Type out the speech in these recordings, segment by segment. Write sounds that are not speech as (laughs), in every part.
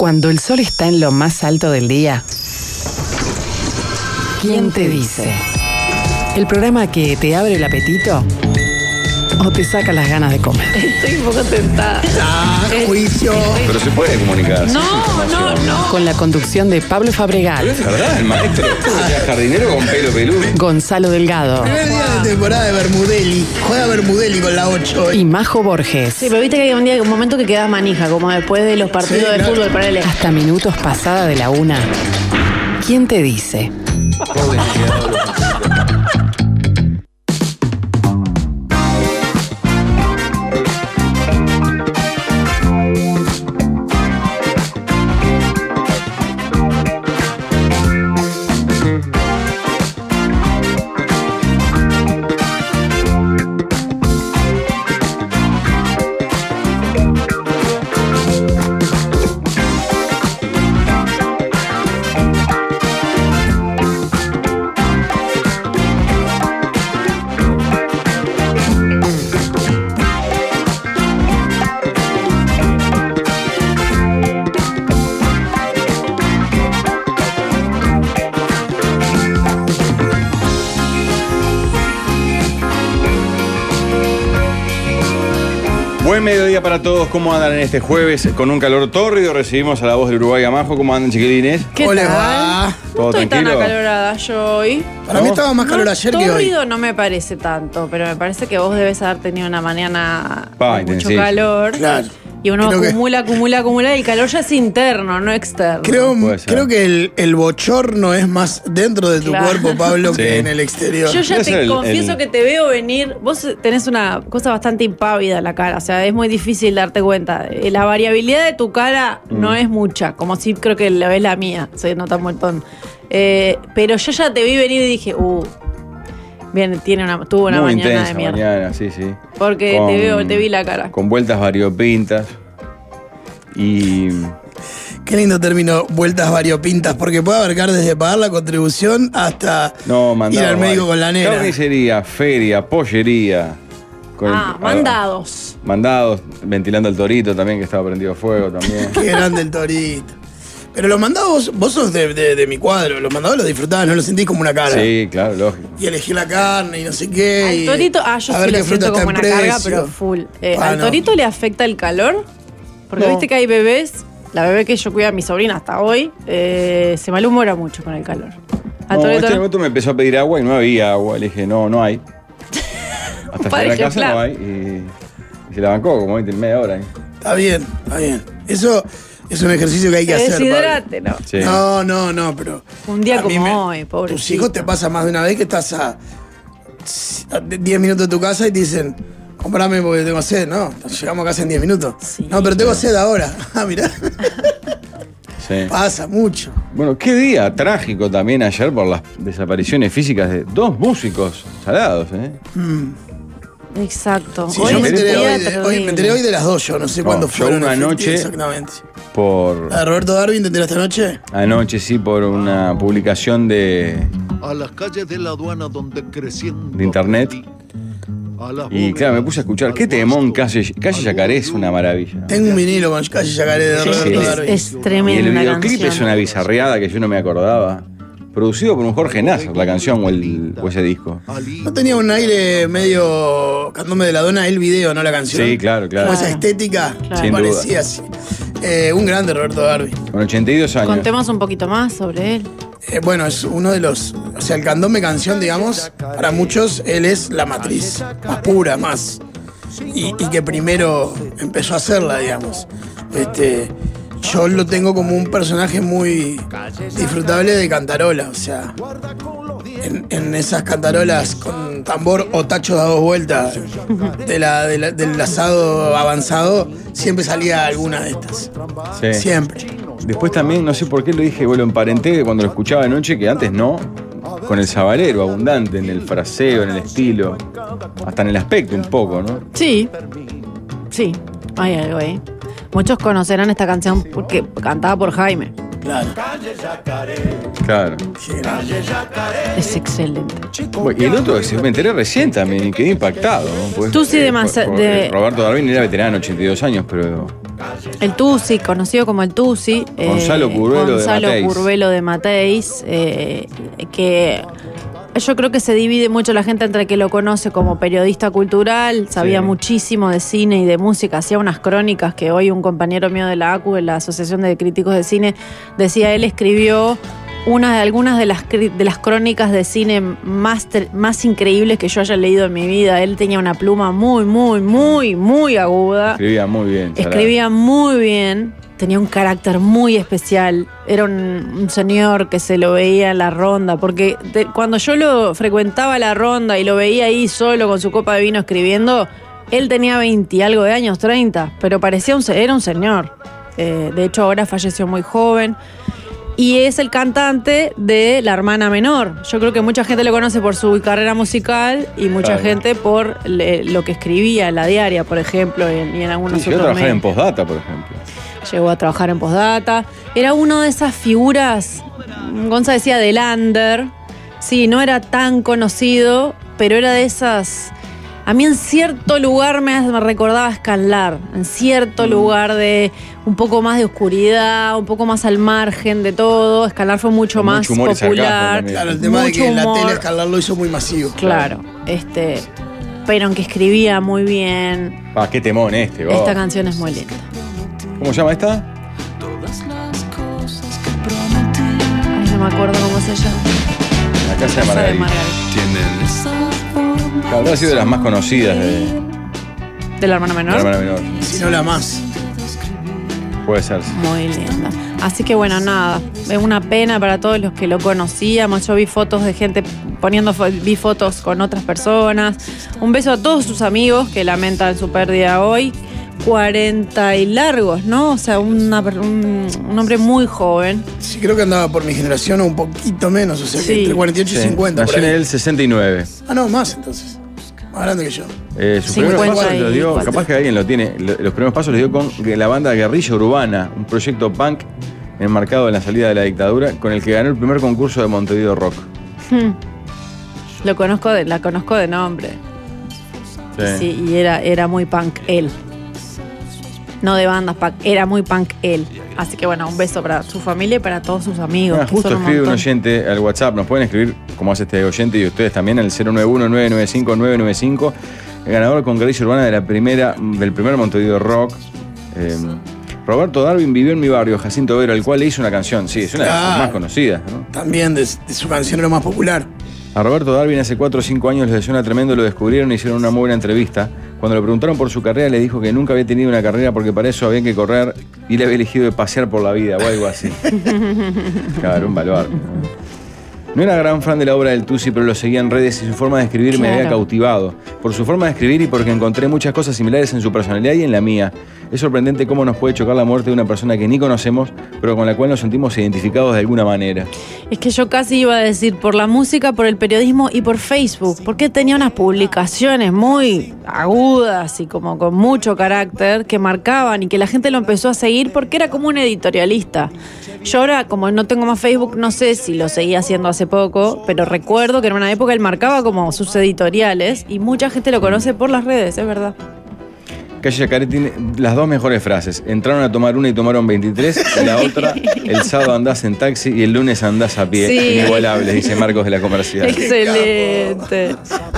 Cuando el sol está en lo más alto del día, ¿quién te dice? ¿El programa que te abre el apetito o te saca las ganas de comer? (laughs) Estoy un poco tentada. Ah, juicio. Pero se puede comunicar. No, no, no. Con la conducción de Pablo Fabregal, ¿Es verdad? El maestro. Jardinero con pelo peludo. Gonzalo Delgado Primer día de temporada de Bermudelli. Juega Bermudelli con la 8. y Majo Borges. Sí, pero viste que hay un día, un momento que quedas manija, como después de los partidos Sí, de claro. fútbol para él. Hasta minutos pasada de la una. ¿Quién te dice? Mediodía para todos. ¿Cómo andan en este jueves? Con un calor tórrido recibimos a la voz del Uruguay Amajo. ¿Cómo andan, chiquilines? ¿Qué ¿Cómo les tal? va? No ¿Todo estoy tranquilo? tan acalorada yo hoy. Para mí estaba más calor No, ayer que hoy. Tórrido no me parece tanto, pero me parece que vos debes haber tenido una mañana Pa, mucho intensivo. calor. Claro. Y uno Creo que- acumula, acumula, acumula y el calor ya es interno, no externo. Creo, creo que el, el bochorno es más dentro de tu Claro. cuerpo, Pablo, (laughs) Sí. que en el exterior. Yo ya te el- confieso el- que te veo venir. Vos tenés una cosa bastante impávida en la cara. O sea, es muy difícil darte cuenta. Eh, La variabilidad de tu cara Mm. no es mucha. Como si creo que la ves la mía. Se nota un montón. Eh, pero yo ya te vi venir y dije, uh. Bien, tiene una, tuvo una Muy mañana intensa de mierda. mañana, sí, sí. Porque Con- te veo, te vi la cara. Con vueltas variopintas. Y. Qué lindo término, vueltas variopintas, porque puede abarcar desde pagar la contribución hasta No, ir mandados. al médico con la nena. Carnicería, feria, pollería. con el- Ah, mandados. Mandados, ventilando el torito también, que estaba prendido fuego también. (laughs) Qué grande el torito. Pero los mandados, vos sos de, de- de mi cuadro, los mandados los disfrutás, no los sentís como una carga. Sí, claro, lógico. Y elegir la carne y no sé qué. Al y torito, ah, yo a sí ver lo siento como una carga, pero full. Eh, Ah, ¿Al no. torito le afecta el calor? Porque No. viste que hay bebés, la bebé que yo cuido a mi sobrina hasta hoy, eh, se malhumora mucho con el calor. Al No, torito este momento me empezó a pedir agua y no había agua. Le dije, no, no hay. (laughs) Hasta llegar a casa ejemplar. no hay. Y, y se la bancó como 20, media hora. ¿eh? Está bien, está bien. Eso es un ejercicio que hay que hacer. Deshidrate, ¿no? Sí. No, no, no, pero. Un día como hoy, pobrecito. Tus hijos te pasa más de una vez que estás a a 10 minutos de tu casa y te dicen, comprame porque tengo sed, ¿no? Llegamos a casa en 10 minutos. Sí. No, pero tengo sed ahora. (laughs) Ah, mirá. Sí. Pasa mucho. Bueno, qué día trágico también ayer por las desapariciones físicas de dos músicos salados. ¿eh? Exacto. Sí, Hoy yo me enteré, hoy de, hoy, me enteré hoy de las dos, yo no sé No, cuándo yo fueron. una noche- Exactamente. Por ¿La de Roberto Darwin te enteraste anoche? anoche, sí, por una publicación de. a las calles de la aduana donde creciendo De internet. A Y claro, me puse a escuchar. Qué temón, Calle, Calle Yacaré es una maravilla. Tengo un vinilo con Calle Yacaré de Sí, Roberto sí. Darwin. es, es Y tremenda el videoclip canción. es una bizarreada que yo no me acordaba. Producido por un Jorge Nasser, la canción o, el, o ese disco. ¿No tenía un aire medio candombe de la dona el video, no la canción? Sí, claro, claro. Como esa estética, Claro. Sin parecía así. Eh, un grande Roberto Darwin. Con 82 años. Contemos un poquito más sobre él. Eh, bueno, es uno de los. O sea, el candombe canción, digamos, para muchos él es la matriz más pura, más. Y, y que primero empezó a hacerla, digamos. Este, yo lo tengo como un personaje muy disfrutable de cantarola, o sea. En, en esas cantarolas con tambor o tachos a dos vueltas de la, de la- del asado avanzado, siempre salía alguna de estas. Sí. Siempre. Después también, no sé por qué lo dije, bueno, emparenté cuando lo escuchaba anoche, que antes no, con el sabalero, abundante en el fraseo, en el estilo, hasta en el aspecto un poco, ¿no? Sí. Sí, hay algo ahí. Muchos conocerán esta canción porque cantada por Jaime. Claro. Claro. Es excelente. Bueno, Y el otro, que me enteré recién también y quedé impactado. ¿no? Pues, Tú sí eh, por- de- Roberto Darwin era veterano, 82 años, pero El Tusi, conocido como el Tusi. eh, Gonzalo Curvelo de Gonzalo Mateis. Curvelo de Mateis, eh, que yo creo que se divide mucho la gente entre que lo conoce como periodista cultural, sabía Sí. muchísimo de cine y de música, hacía unas crónicas que hoy un compañero mío de la ACU, de la Asociación de Críticos de Cine, decía, él escribió una de algunas de las, de las crónicas de cine más, más increíbles que yo haya leído en mi vida. Él tenía una pluma muy, muy, muy, muy aguda. Escribía muy bien. Chará. Escribía muy bien, tenía un carácter muy especial. Era un, un señor que se lo veía en la ronda, porque cuando yo lo frecuentaba la ronda y lo veía ahí solo con su copa de vino escribiendo, él tenía 20 y algo de años, 30, pero parecía un, era un señor. Eh, de hecho, ahora falleció muy joven. Y es el cantante de La Hermana Menor. Yo creo que mucha gente lo conoce por su carrera musical y mucha Claro. gente por le- lo que escribía en la diaria, por ejemplo, en- y en algunos Sí, llegó a otros trabajar en postdata, por ejemplo. Llegó a trabajar en postdata. Era uno de esas figuras, Gonza decía del under. Sí, no era tan conocido, pero era de esas. A mí en cierto lugar me, me recordaba Escalar, en cierto Mm. lugar de un poco más de oscuridad, un poco más al margen de todo. Escalar fue mucho Con más mucho humor popular. Claro, el tema de Mucho que en la tele escalar lo hizo muy masivo. Claro, este, pero aunque escribía muy bien, Pa, qué temón este, vos. esta canción es muy linda. ¿Cómo se llama esta? Ay, no me acuerdo cómo se llama. La Casa de Casa de Margarita. Margarita. Habrá sido de las más conocidas de, ¿De la hermana de menor? la hermana menor. Si no la más. Puede ser. Muy linda. Así que bueno, nada, es una pena para todos los que lo conocíamos. Yo vi fotos de gente poniendo, fo- vi fotos con otras personas. Un beso a todos sus amigos que lamentan su pérdida hoy. 40 y largos, ¿no? O sea, una per- un, un hombre muy joven. Sí, creo que andaba por mi generación o un poquito menos, o sea, que Sí. entre 48 y Sí, 50. por Nació en ahí. el 69. Ah, no, más entonces. Más grande que yo. Eh, sus 50 primeros pasos los dio, capaz que alguien lo tiene, lo- los primeros pasos los dio con la banda Guerrilla Urbana, un proyecto punk enmarcado en la salida de la dictadura, con el que ganó el primer concurso de Montevideo Rock. Lo conozco de, la conozco de nombre. Sí. Sí, y era, era muy punk él. No de bandas punk, era muy punk él. Así que bueno, un beso para su familia y para todos sus amigos. Ah, justo un escribe un oyente al WhatsApp, nos pueden escribir como hace este oyente y ustedes también al 091-995-995. El ganador con Guerrilla Urbana de la primera, del primer Montevideo Rock. Eh, Roberto Darwin vivió en mi barrio, Jacinto Vera, al cual le hizo una canción. Sí, es una de las más conocidas. ¿no? También de, de su canción era más popular. A Roberto Darwin hace 4 o 5 años les suena tremendo, lo descubrieron y hicieron una muy buena entrevista. Cuando le preguntaron por su carrera, le dijo que nunca había tenido una carrera porque para eso había que correr y le había elegido de pasear por la vida o algo así. (laughs) claro, un valor. No era gran fan de la obra del Tusi, pero lo seguía en redes y su forma de escribir me había cautivado. Por su forma de escribir y porque encontré muchas cosas similares en su personalidad y en la mía. Es sorprendente cómo nos puede chocar la muerte de una persona que ni conocemos, pero con la cual nos sentimos identificados de alguna manera. Es que yo casi iba a decir por la música, por el periodismo y por Facebook, porque tenía unas publicaciones muy agudas y como con mucho carácter que marcaban y que la gente lo empezó a seguir porque era como un editorialista. Yo ahora, como no tengo más Facebook, no sé si lo seguía haciendo hace poco, pero recuerdo que en una época él marcaba como sus editoriales y mucha gente lo conoce por las redes, es verdad. Calle Yacaré tiene las dos mejores frases. Entraron a tomar una y tomaron 23. Y la otra, el sábado andás en taxi y el lunes andás a pie. Sí. Inigualables, dice Marcos de la Comercial. Excelente.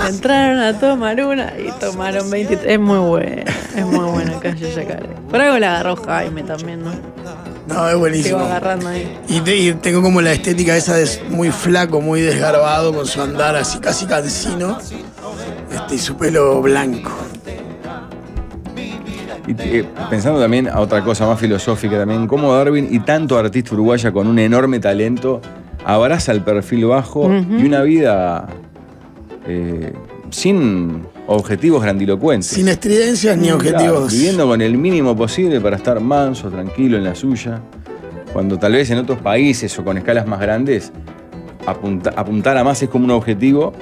Entraron a tomar una y tomaron 23. Es muy bueno, es muy bueno Calle Yacaré. Por algo la agarró Jaime también, ¿no? No, es Sigo buenísimo. agarrando ahí. Y, te- y tengo como la estética esa de muy flaco, muy desgarbado, con su andar así casi cansino. Este, y su pelo blanco. Y eh, pensando también a otra cosa más filosófica también, cómo Darwin y tanto artista uruguaya con un enorme talento abraza el perfil bajo y una vida eh, sin objetivos grandilocuentes. Sin estridencias ni Claro, objetivos. viviendo con el mínimo posible para estar manso, tranquilo en la suya. Cuando tal vez en otros países o con escalas más grandes, apunta- apuntar a más es como un objetivo,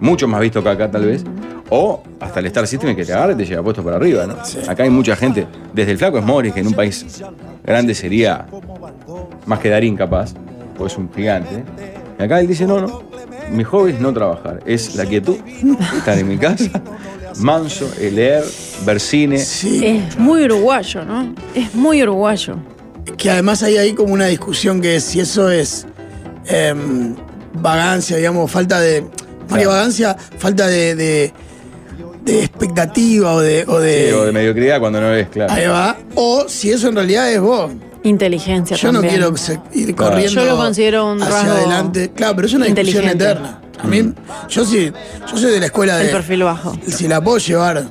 mucho más visto que acá tal vez. O hasta el Star System que te agarra y te lleva puesto para arriba, ¿no? Acá hay mucha gente, desde el flaco es Morris, que en un país grande sería más que Darín capaz, pues es un gigante. Y acá él dice, no, no, mi hobby es no trabajar, es la quietud, estar en mi casa, Manso, eh, leer, ver cine. Sí. Es muy uruguayo, ¿no? Es muy uruguayo. Que además hay ahí como una discusión que es si eso es em, vagancia, digamos, falta de. Más que vagancia, falta de, de, de expectativa o de. O de, Sí, o de mediocridad cuando no ves, claro. ahí va. O si eso en realidad es vos. Inteligencia Yo también. no quiero ir Claro. corriendo Yo lo considero un hacia rasgo adelante. Claro, pero es una discusión eterna. A mí, yo sí, yo soy de la escuela El de. perfil bajo. Si la puedo llevar,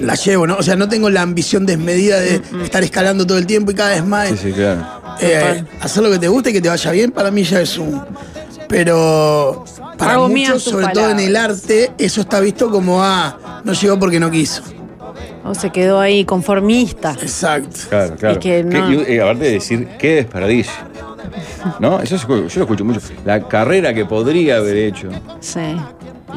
la llevo, ¿no? O sea, no tengo la ambición desmedida de Mm, estar escalando todo el tiempo y cada vez más. Sí, sí, claro. Eh, hacer lo que te guste y que te vaya bien, para mí ya es un. Pero para Hago muchos, sobre todo en el arte, eso está visto como ah, no llegó porque no quiso. O se quedó ahí conformista. Exacto. Claro, claro. que no- y, y aparte de decir, qué desperdicio. ¿No? Eso es- yo lo escucho mucho. La carrera que podría haber hecho. Sí.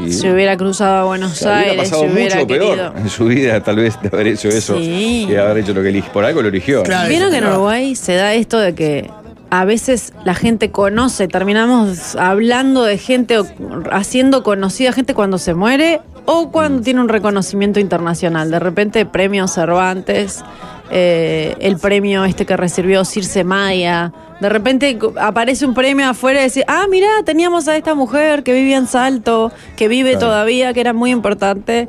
Y- Se hubiera cruzado a Buenos Se hubiera Aires, pasado se hubiera mucho querido. peor en su vida, tal vez, de haber hecho eso. Sí. Que haber hecho lo que eligió. Por algo lo eligió. Claro. Vieron que en. Uruguay se da esto de que a veces la gente conoce, terminamos hablando de gente o haciendo conocida gente cuando se muere o cuando tiene un reconocimiento internacional. De repente, premio Cervantes, eh, el premio este que recibió Circe Maya. De repente aparece un premio afuera y dice, ah, mira, teníamos a esta mujer que vivía en Salto, que vive Claro. todavía, que era muy importante.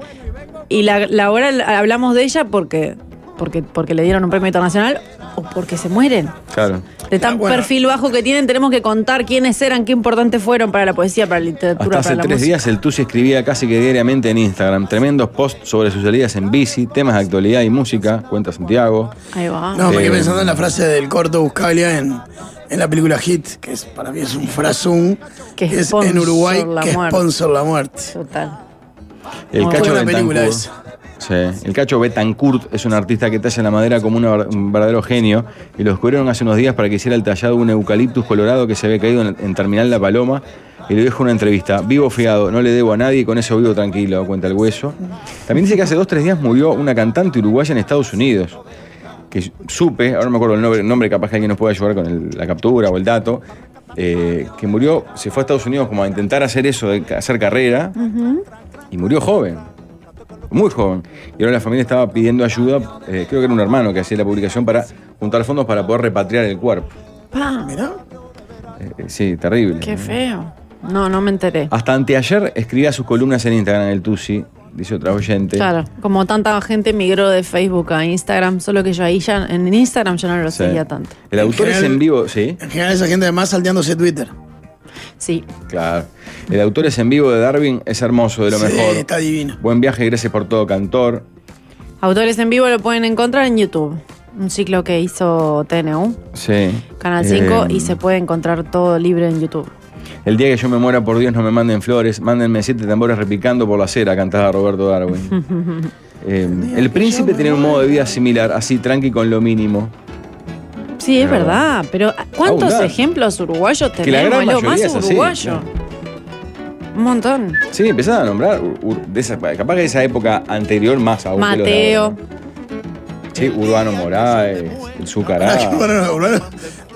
Y la, la hora la- hablamos de ella porque, porque, porque le dieron un premio internacional o porque se mueren. Claro. De tan Ah, bueno. perfil bajo que tienen, tenemos que contar quiénes eran, qué importantes fueron para la poesía, para la literatura, Hasta hace para la tres música. días el Tusi escribía casi que diariamente en Instagram tremendos posts sobre sus salidas en bici, temas de actualidad y música, cuenta Santiago. Ahí va. No, me quedé Eh, pensando en la frase del corto Buscaglia en, en la película Hit, que es, para mí es un frasum, Que que es sponsor en Uruguay, la que muerte. sponsor la muerte. Total. El Muy Cacho buena película esa. Sí, el Cacho Betancourt es un artista que talla la madera como un verdadero genio y lo descubrieron hace unos días para que hiciera el tallado de un eucaliptus colorado que se había caído en, en Terminal La Paloma y le dijo una entrevista, vivo fiado, no le debo a nadie y con eso vivo tranquilo, cuenta el hueso. También dice que hace dos tres días murió una cantante uruguaya en Estados Unidos, que supe, ahora no me acuerdo el nombre, nombre capaz que alguien nos pueda ayudar con el- la captura o el dato, eh, que murió, se fue a Estados Unidos como a intentar hacer eso, de hacer carrera, y murió joven, muy joven. Y ahora la familia estaba pidiendo ayuda, eh, creo que era un hermano que hacía la publicación para juntar fondos para poder repatriar el cuerpo. Pa, Mirá. Eh, eh, sí, terrible. qué feo. No, no me enteré. Hasta anteayer escribía sus columnas en Instagram, el Tusi, dice otra oyente. Claro, como tanta gente migró de Facebook a Instagram, solo que yo ahí ya, en Instagram ya no lo Sí. seguía tanto. El autor es general- en vivo, sí, En general esa gente además salteándose Twitter. Sí, claro. El autor es en vivo de Darwin, es hermoso, de lo Sí, mejor. está divino. Buen viaje, gracias por todo, cantor. autores en vivo lo pueden encontrar en YouTube. Un ciclo que hizo TNU, Sí. Canal 5, Eh, y se puede encontrar todo libre en YouTube. El día que yo me muera, por Dios, no me manden flores, mándenme siete tambores repicando por la acera, cantaba Roberto Darwin. (laughs) Eh, el príncipe tenía un modo de vida similar, así tranqui con lo mínimo. Sí, es verdad, pero ¿cuántos Abundante. ejemplos uruguayos Que la gran tenemos? Lo mayoría más es así, uruguayo. claro. Un montón. Sí, empezaba a nombrar, de esa, capaz que de esa época anterior más aún. que los de Mateo. ahora. Sí, Urbano Moraes, el Zucará. Ah, que bueno, bueno,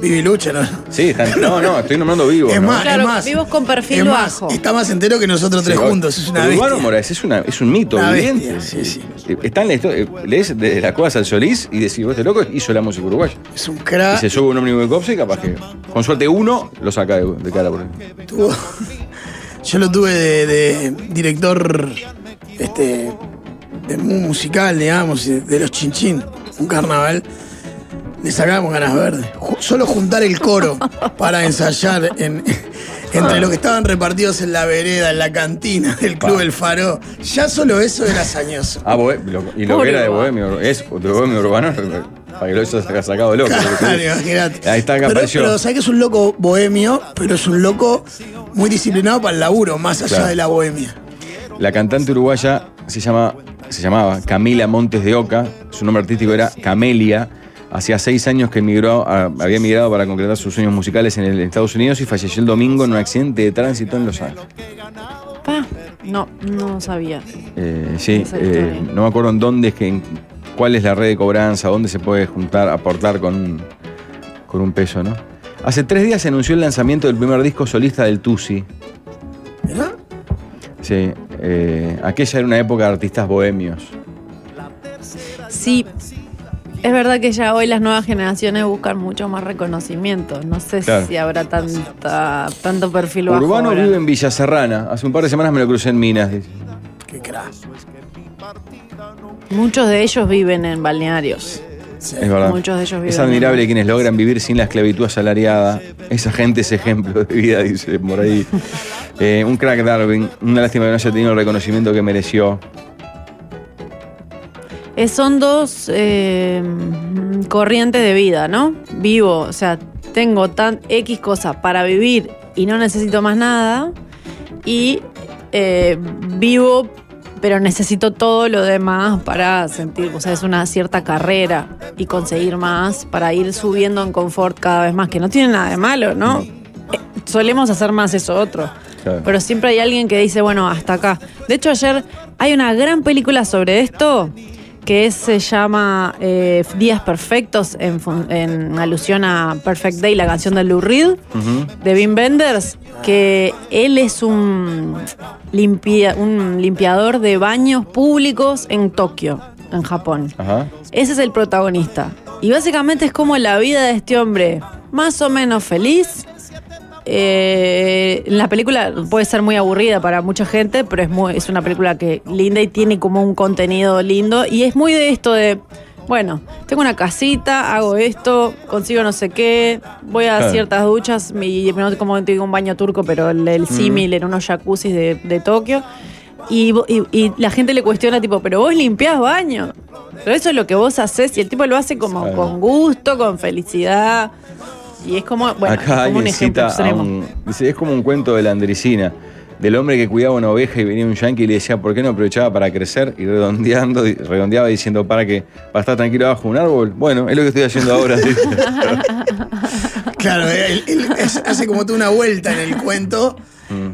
Vivi Lucha, ¿no? Sí, están, no, no, estoy nombrando vivos. Es ¿no? más, Claro, es más. vivos con perfil es más, bajo. Está más entero que nosotros tres Sí, juntos. Es una Urbano bestia. Es, una, es un mito Una viviente. bestia, sí, sí. Eh, Está en la historia, eh, lees desde las cosas al Solís y decís, vos este loco hizo la música uruguaya. Es un Y crack. se sube un ómnibus de Copse y capaz que, con suerte uno, lo saca de, de cara por ahí. Tuvo- (laughs) yo lo tuve de, de director este, de musical, digamos, de de los Chinchín, un carnaval. Le sacábamos ganas verdes. Solo juntar el coro para ensayar en- entre los que estaban repartidos en la vereda, en la cantina del Club Pa. El Faro. Ya solo eso era hazañoso. Ah, Bohe- lo- y lo Pobre que era de. Bohemio, es de Bohemio Urbano, para que lo haya sacado loco. Claro, imagínate. Ahí está que pero, apareció. pero sabes que es un loco bohemio, pero es un loco muy disciplinado para el laburo, más allá Claro. de la bohemia. La cantante uruguaya se, llama, se llamaba Camila Montes de Oca, su nombre artístico era Camelia. Hacía seis años que emigró, a- había emigrado para concretar sus sueños musicales en el- en Estados Unidos y falleció el domingo en un accidente de tránsito en Los Ángeles. Pa, no, no sabía. Eh, sí, eh, no me acuerdo en dónde es que, en- cuál es la red de cobranza, dónde se puede juntar, aportar con, con un peso, ¿no? Hace tres días se anunció el lanzamiento del primer disco solista del Tusi. ¿Verdad? Sí, eh, aquella era una época de artistas bohemios. Sí, es verdad que ya hoy las nuevas generaciones buscan mucho más reconocimiento. No sé Claro. si habrá tanta, tanto perfil bajo Urbano ahora. vive en Villa Serrana. Hace un par de semanas me lo crucé en Minas. dice. Qué crack. Muchos de ellos viven en balnearios. Sí. Es verdad. Muchos de ellos viven es admirable en- quienes logran vivir sin la esclavitud asalariada. Esa gente es ejemplo de vida, dice por ahí. (laughs) Eh, un crack Darwin. Una lástima que no haya tenido el reconocimiento que mereció. Eh, son dos eh, corrientes de vida, ¿no? Vivo, o sea, tengo tan X cosas para vivir y no necesito más nada. Y eh, vivo, pero necesito todo lo demás para sentir, o sea, es una cierta carrera y conseguir más para ir subiendo en confort cada vez más, que no tiene nada de malo, ¿no? Eh, solemos hacer más eso otro. Claro. Pero siempre hay alguien que dice, bueno, hasta acá. De hecho, ayer hay una gran película sobre esto que se llama eh, Días Perfectos en, en alusión a Perfect Day, la canción de Lou Reed, de Wim Wenders, que él es un, limpia- un limpiador de baños públicos en Tokio, en Japón. Ese es el protagonista. Y básicamente es como la vida de este hombre, más o menos feliz. Eh, la película puede ser muy aburrida para mucha gente, pero es, muy, es una película que linda y tiene como un contenido lindo. Y es muy de esto de, bueno, tengo una casita, hago esto, consigo no sé qué, voy a Claro. ciertas duchas, y no te digo un baño turco, pero el, el símil en unos jacuzzis de, de Tokio. Y, y- y la gente le cuestiona, tipo, pero vos limpiás baño. Pero eso es lo que vos haces. Y el tipo lo hace como Claro. con gusto, con felicidad. Y es como, bueno, Acá es como un ejemplo cita a extremo. un- dice, es como un cuento de la Andricina, del hombre que cuidaba una oveja y venía un yanqui y le decía, ¿por qué no aprovechaba para crecer? Y redondeando, redondeaba diciendo, ¿para qué? ¿Para estar tranquilo bajo un árbol? Bueno, es lo que estoy haciendo ahora. dice. (laughs) Claro, él, él es- hace como toda una vuelta en el cuento.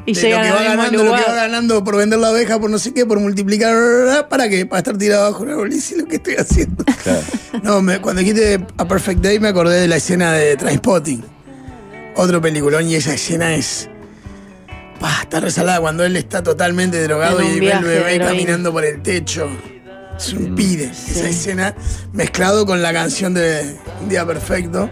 Y de llegan lo que va al mismo ganando, lo que va ganando por vender la oveja, por no sé qué, por multiplicar, ¿para qué? Para estar tirado bajo un árbol y lo que estoy haciendo. Claro. (laughs) No, me- cuando dijiste A Perfect Day me acordé de la escena de Trainspotting. Otro peliculón y esa escena es. Pa, está resalada cuando él está totalmente drogado y ve de bebé caminando por el techo. Es un pide. Esa escena mezclado con la canción de Un Día Perfecto.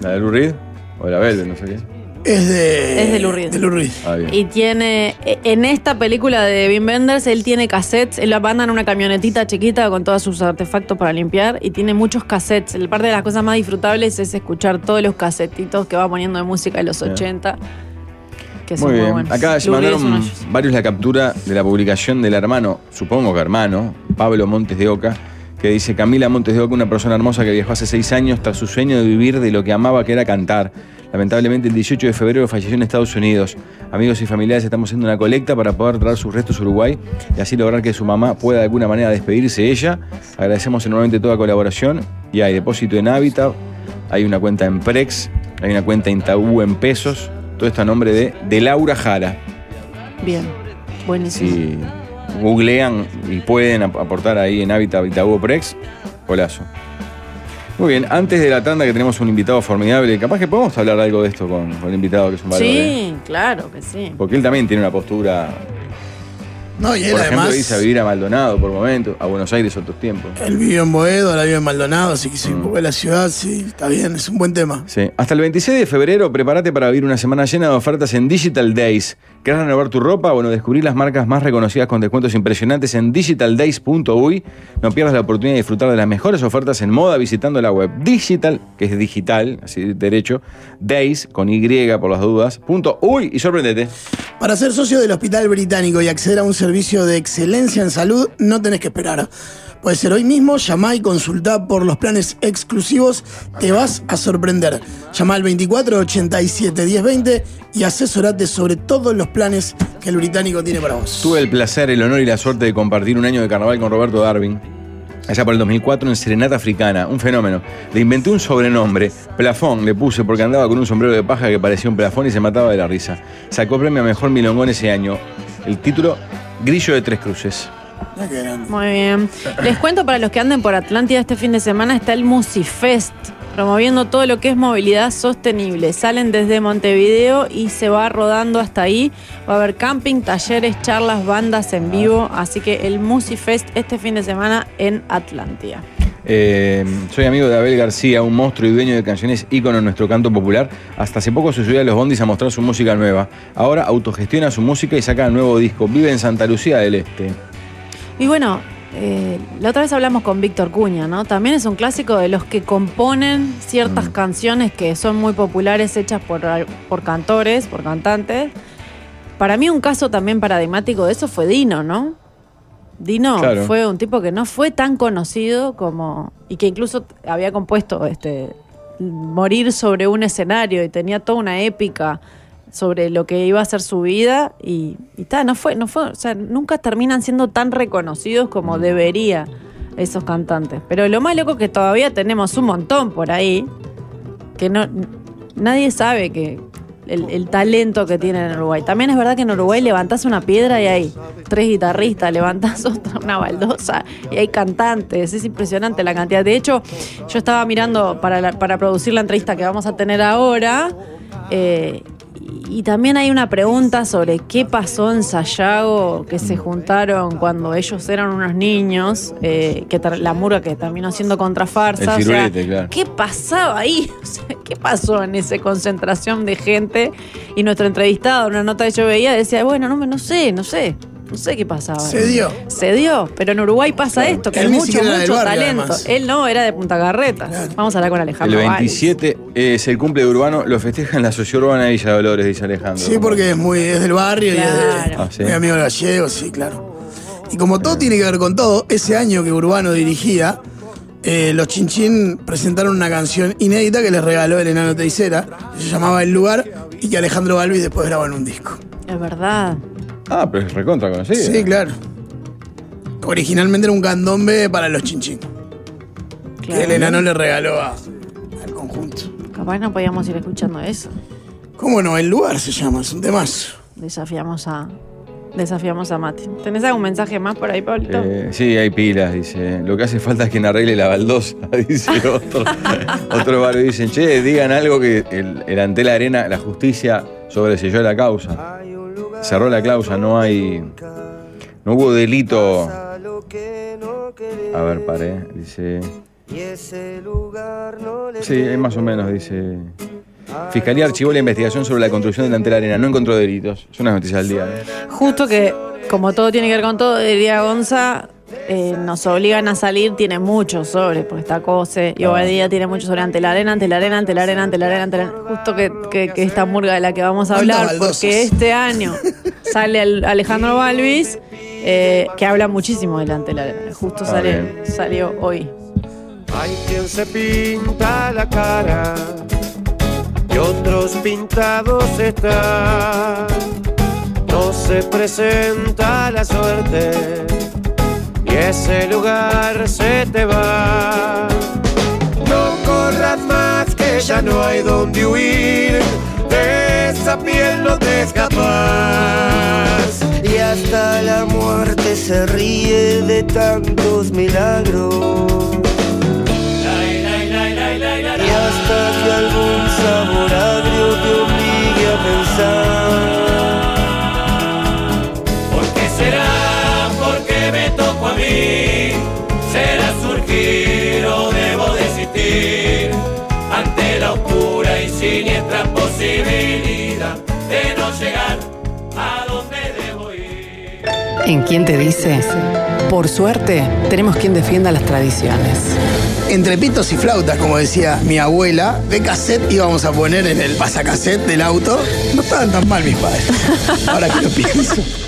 ¿La de Lou Reed? ¿O la Velvet? No sé qué. Es de. Es de Lou Reed. De Lou Reed. Ah, bien. Y tiene, e- en esta película de Wim Wenders, él tiene cassettes, él anda en una camionetita chiquita con todos sus artefactos para limpiar y tiene muchos cassettes. El parte de las cosas más disfrutables es escuchar todos los casetitos que va poniendo de música de los Bien. 80. Que son Muy bien. buenos. Acá se mandaron varios la captura de la publicación del hermano, supongo que hermano, Pablo Montes de Oca, que dice Camila Montes de Oca, una persona hermosa que viajó hace seis años tras su sueño de vivir de lo que amaba, que era cantar. Lamentablemente el 18 de febrero falleció en Estados Unidos. Amigos y familiares estamos haciendo una colecta para poder traer sus restos a Uruguay y así lograr que su mamá pueda de alguna manera despedirse de ella. Agradecemos enormemente toda colaboración y hay depósito en Hábitat, hay una cuenta en Prex, hay una cuenta en Tabú en pesos. Todo esto a nombre de, de Laura Jara. Bien, buenísimo. Si googlean y pueden ap- aportar ahí en Hábitat Itaú Prex, golazo. Muy bien, antes de la tanda que tenemos un invitado formidable, capaz que podemos hablar algo de esto con, con el invitado que es un valor. ¿eh? Sí, claro que sí. Porque él también tiene una postura, No, y él por ejemplo, además. a vivir a Maldonado por momentos, a Buenos Aires otros tiempos. Él vive en Boedo, ahora vive en Maldonado, así que sí, Mm. de la ciudad, sí, está bien, es un buen tema. Sí. Hasta el 26 de febrero, prepárate para vivir una semana llena de ofertas en Digital Days. ¿Querés renovar tu ropa? Bueno, descubrir las marcas más reconocidas con descuentos impresionantes en digitaldays.uy. No pierdas la oportunidad de disfrutar de las mejores ofertas en moda visitando la web digital, que es digital, así derecho, days, con Y por las dudas, punto uy, y sorprendete. Para ser socio del Hospital Británico y acceder a un servicio de excelencia en salud, no tenés que esperar. Puede ser hoy mismo, llamá y consultá por los planes exclusivos, te vas a sorprender. Llama al 24 87 10 20 y asesorate sobre todos los planes que el británico tiene para vos. Tuve el placer, el honor y la suerte de compartir un año de carnaval con Roberto Darwin. Allá por el 2004 en Serenata Africana, un fenómeno. Le inventé un sobrenombre, plafón, le puse porque andaba con un sombrero de paja que parecía un plafón y se mataba de la risa. Sacó premio a Mejor Milongón ese año. El título, Grillo de Tres Cruces. Muy bien. Les cuento para los que anden por Atlántida este fin de semana está el Musifest. Promoviendo todo lo que es movilidad sostenible. Salen desde Montevideo y se va rodando hasta ahí. Va a haber camping, talleres, charlas, bandas en vivo. Así que el Musifest este fin de semana en Atlántida. Eh, soy amigo de Abel García, un monstruo y dueño de canciones ícono en nuestro canto popular. Hasta hace poco se subía a los bondis a mostrar su música nueva. Ahora autogestiona su música y saca un nuevo disco. Vive en Santa Lucía del Este. Y bueno, eh, la otra vez hablamos con Víctor Cuña, ¿no? También es un clásico de los que componen ciertas Mm. canciones que son muy populares, hechas por, por cantores, por cantantes. Para mí un caso también paradigmático de eso fue Dino, ¿no? Dino Claro. fue un tipo que no fue tan conocido como... y que incluso había compuesto este morir sobre un escenario y tenía toda una épica sobre lo que iba a ser su vida y, y ta, no fue, no fue, o sea, nunca terminan siendo tan reconocidos como debería esos cantantes. Pero lo más loco es que todavía tenemos un montón por ahí que no nadie sabe que el, el talento que tienen en Uruguay. También es verdad que en Uruguay levantás una piedra y hay tres guitarristas, levantás (laughs) otra, una baldosa y hay cantantes. Es impresionante la cantidad. De hecho, yo estaba mirando para, la- para producir la entrevista que vamos a tener ahora. eh, y también hay una pregunta sobre qué pasó en Sayago, que se juntaron cuando ellos eran unos niños, eh, que la murga que terminó siendo contrafarsa. El o sea, firulete, claro. ¿Qué pasaba ahí? (laughs) O sea, ¿Qué pasó en esa concentración de gente? Y nuestro entrevistado, en una nota que yo veía, decía, bueno, no, me- no sé, no sé, no sé qué pasaba. Se dio. Se dio, pero en Uruguay pasa esto, que Él hay mucho, mucho barrio, talento. además. Él no, era de Punta Carretas. Vamos a hablar con El Alejandro. Valls. 27 es el cumple de Urbano, lo festeja en la sociedad urbana de Villa Dolores, dice Alejandro. Sí, porque es muy es del barrio y es de, Claro. Ah, sí. muy amigo de gallegos, sí, claro. Y como todo tiene que ver con todo, ese año que Urbano dirigía, eh, los Chinchín presentaron una canción inédita que les regaló el enano Teisera, que se llamaba El Lugar, y que Alejandro Balvis después grabó en un disco. Es verdad. Ah, pero es recontra conocido. Sí, claro. Originalmente era un candombe para los Chinchín, que el claro. enano le regaló a- al conjunto. Capaz no podíamos ir escuchando eso. ¿Cómo no? El Lugar se llama, es un temazo. Desafiamos a. Desafiamos a Mati. ¿Tenés algún mensaje más por ahí, Pablito? Eh, sí, hay pilas, dice. Lo que hace falta es quien arregle la baldosa, (laughs) dice otro. otro barrio dicen, che, digan algo que el, el ante la arena, la justicia sobreselló la causa. Cerró la causa, no hay. No hubo delito. A ver, paré. Dice. Sí, es más o menos, dice. Fiscalía archivó la investigación sobre la construcción del ante la arena. No encontró delitos. Es una noticia del día. ¿eh? Justo que, como todo tiene que ver con todo, diría Gonza, eh, nos obligan a salir, tiene muchos sobres, porque está COSE, y hoy día tiene muchos sobre ante la arena, ante la arena, ante la arena, ante la arena, ante la arena. Justo que, que- que esta murga de la que vamos a ¿Cuántas hablar, porque este año sale el Alejandro Balvis, eh, que habla muchísimo del ante la. Justo Ah, sale, bien. salió hoy. Hay quien se pinta la cara y otros pintados están. No se presenta la suerte y ese lugar se te va. No corras más que ya no hay donde huir. De esa piel no te escapas. Y hasta la muerte se ríe de tantos milagros. Y hasta que algún sabor agrio te obligue a pensar. ¿Por qué será? Porque me tocó a mí. Será surgir o debo desistir siniestra posibilidad de no llegar a donde debo ir. ¿En quién te dice? Por suerte, tenemos quien defienda las tradiciones. Entre pitos y flautas, como decía mi abuela, de cassette íbamos a poner en el pasacassette del auto. No estaban tan mal mis padres. Ahora que lo pienso.